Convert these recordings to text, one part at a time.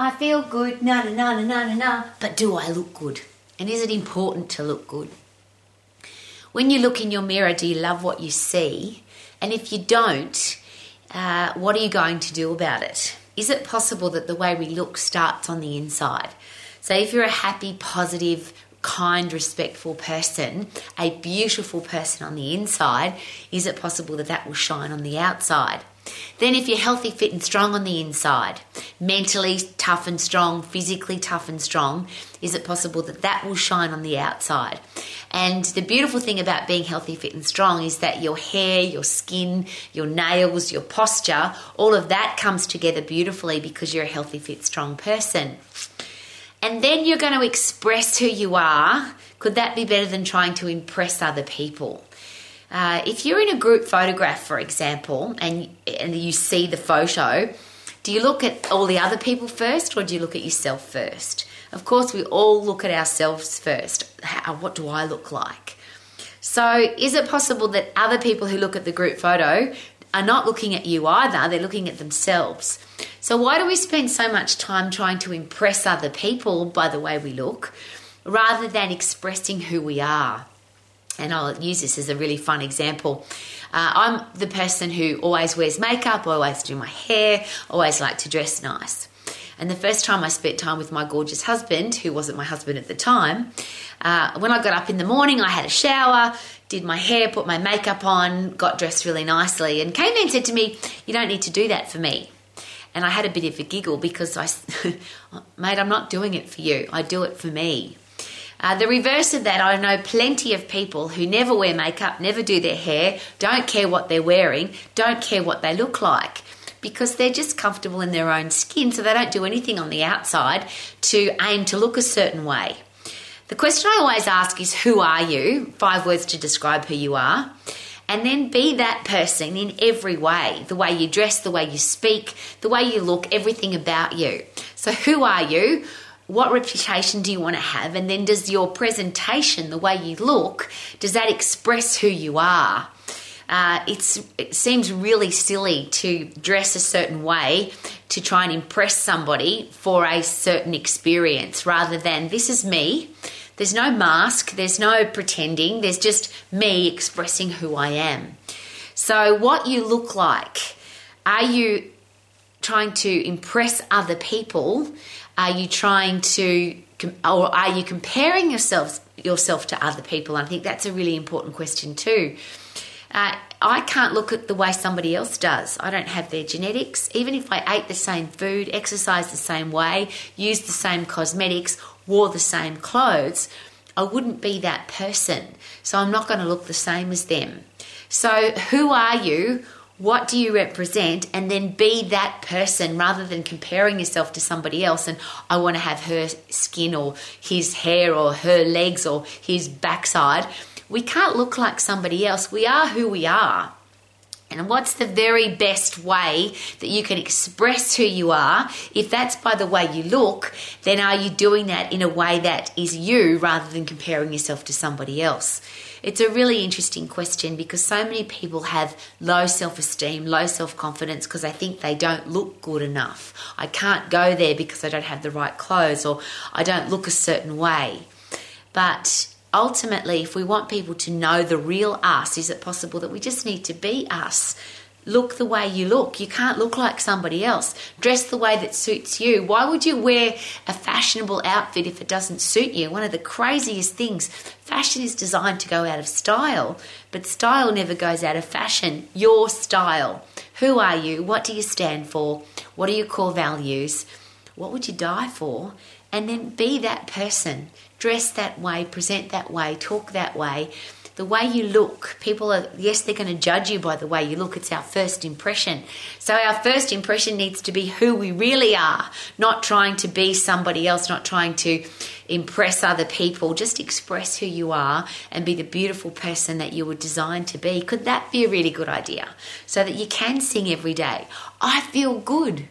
I feel good, na na na na na na. But do I look good? And is it important to look good? When you look in your mirror, do you love what you see? And if you don't, uh, what are you going to do about it? Is it possible that the way we look starts on the inside? So if you're a happy, positive, kind, respectful person, a beautiful person on the inside, is it possible that that will shine on the outside? Then, if you're healthy, fit, and strong on the inside, mentally tough and strong, physically tough and strong, is it possible that that will shine on the outside? And the beautiful thing about being healthy, fit, and strong is that your hair, your skin, your nails, your posture, all of that comes together beautifully because you're a healthy, fit, strong person. And then you're going to express who you are. Could that be better than trying to impress other people? Uh, if you're in a group photograph, for example, and and you see the photo, do you look at all the other people first, or do you look at yourself first? Of course, we all look at ourselves first. How, what do I look like? So, is it possible that other people who look at the group photo are not looking at you either? They're looking at themselves. So, why do we spend so much time trying to impress other people by the way we look rather than expressing who we are? And I'll use this as a really fun example. Uh, I'm the person who always wears makeup, always do my hair, always like to dress nice. And the first time I spent time with my gorgeous husband, who wasn't my husband at the time, uh, when I got up in the morning, I had a shower, did my hair, put my makeup on, got dressed really nicely, and came in said to me, You don't need to do that for me. And I had a bit of a giggle because I, mate, I'm not doing it for you. I do it for me. Uh, the reverse of that, I know plenty of people who never wear makeup, never do their hair, don't care what they're wearing, don't care what they look like because they're just comfortable in their own skin, so they don't do anything on the outside to aim to look a certain way. The question I always ask is Who are you? Five words to describe who you are. And then be that person in every way the way you dress, the way you speak, the way you look, everything about you. So, who are you? What reputation do you want to have? And then does your presentation the way you look does that express who you are? Uh, it seems really silly to dress a certain way to try and impress somebody for a certain experience rather than this is me. There's no mask. There's no pretending. There's just me expressing who i am. So what you look like are you trying to impress other people are you trying to, or are you comparing yourself yourself to other people? I think that's a really important question too. Uh, I can't look at the way somebody else does. I don't have their genetics. Even if I ate the same food, exercised the same way, used the same cosmetics, wore the same clothes, I wouldn't be that person. So I'm not going to look the same as them. So, who are you? What do you represent? And then be that person rather than comparing yourself to somebody else and i want to have her skin or his hair or her legs or his backside. We can't look like somebody else. We are who we are and what's the very best way that you can express who you are? If that's by the way you look, then are you doing that in a way that is you rather than comparing yourself to somebody else? It's a really interesting question because so many people have low self esteem, low self confidence because they think they don't look good enough. I can't go there because I don't have the right clothes or I don't look a certain way. But ultimately, if we want people to know the real us, is it possible that we just need to be us? look the way you look. You can't look like somebody else. Dress the way that suits you. Why would you wear a fashionable outfit if it doesn't suit you? One of the craziest things fashion is designed to go out of style, but style never goes out of fashion. Your style. Who are you? What do you stand for? What are your core values? What would you die for? And then be that person. Dress that way, present that way, talk that way the way you look. People are, yes, they're going to judge you by the way you look. It's our first impression. So our first impression needs to be who we really are, not trying to be somebody else, not trying to impress other people. Just express who you are and be the beautiful person that you were designed to be. Could that be a really good idea? So that you can sing every day. I feel good.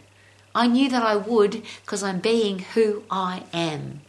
I knew that I would because I'm being who I am.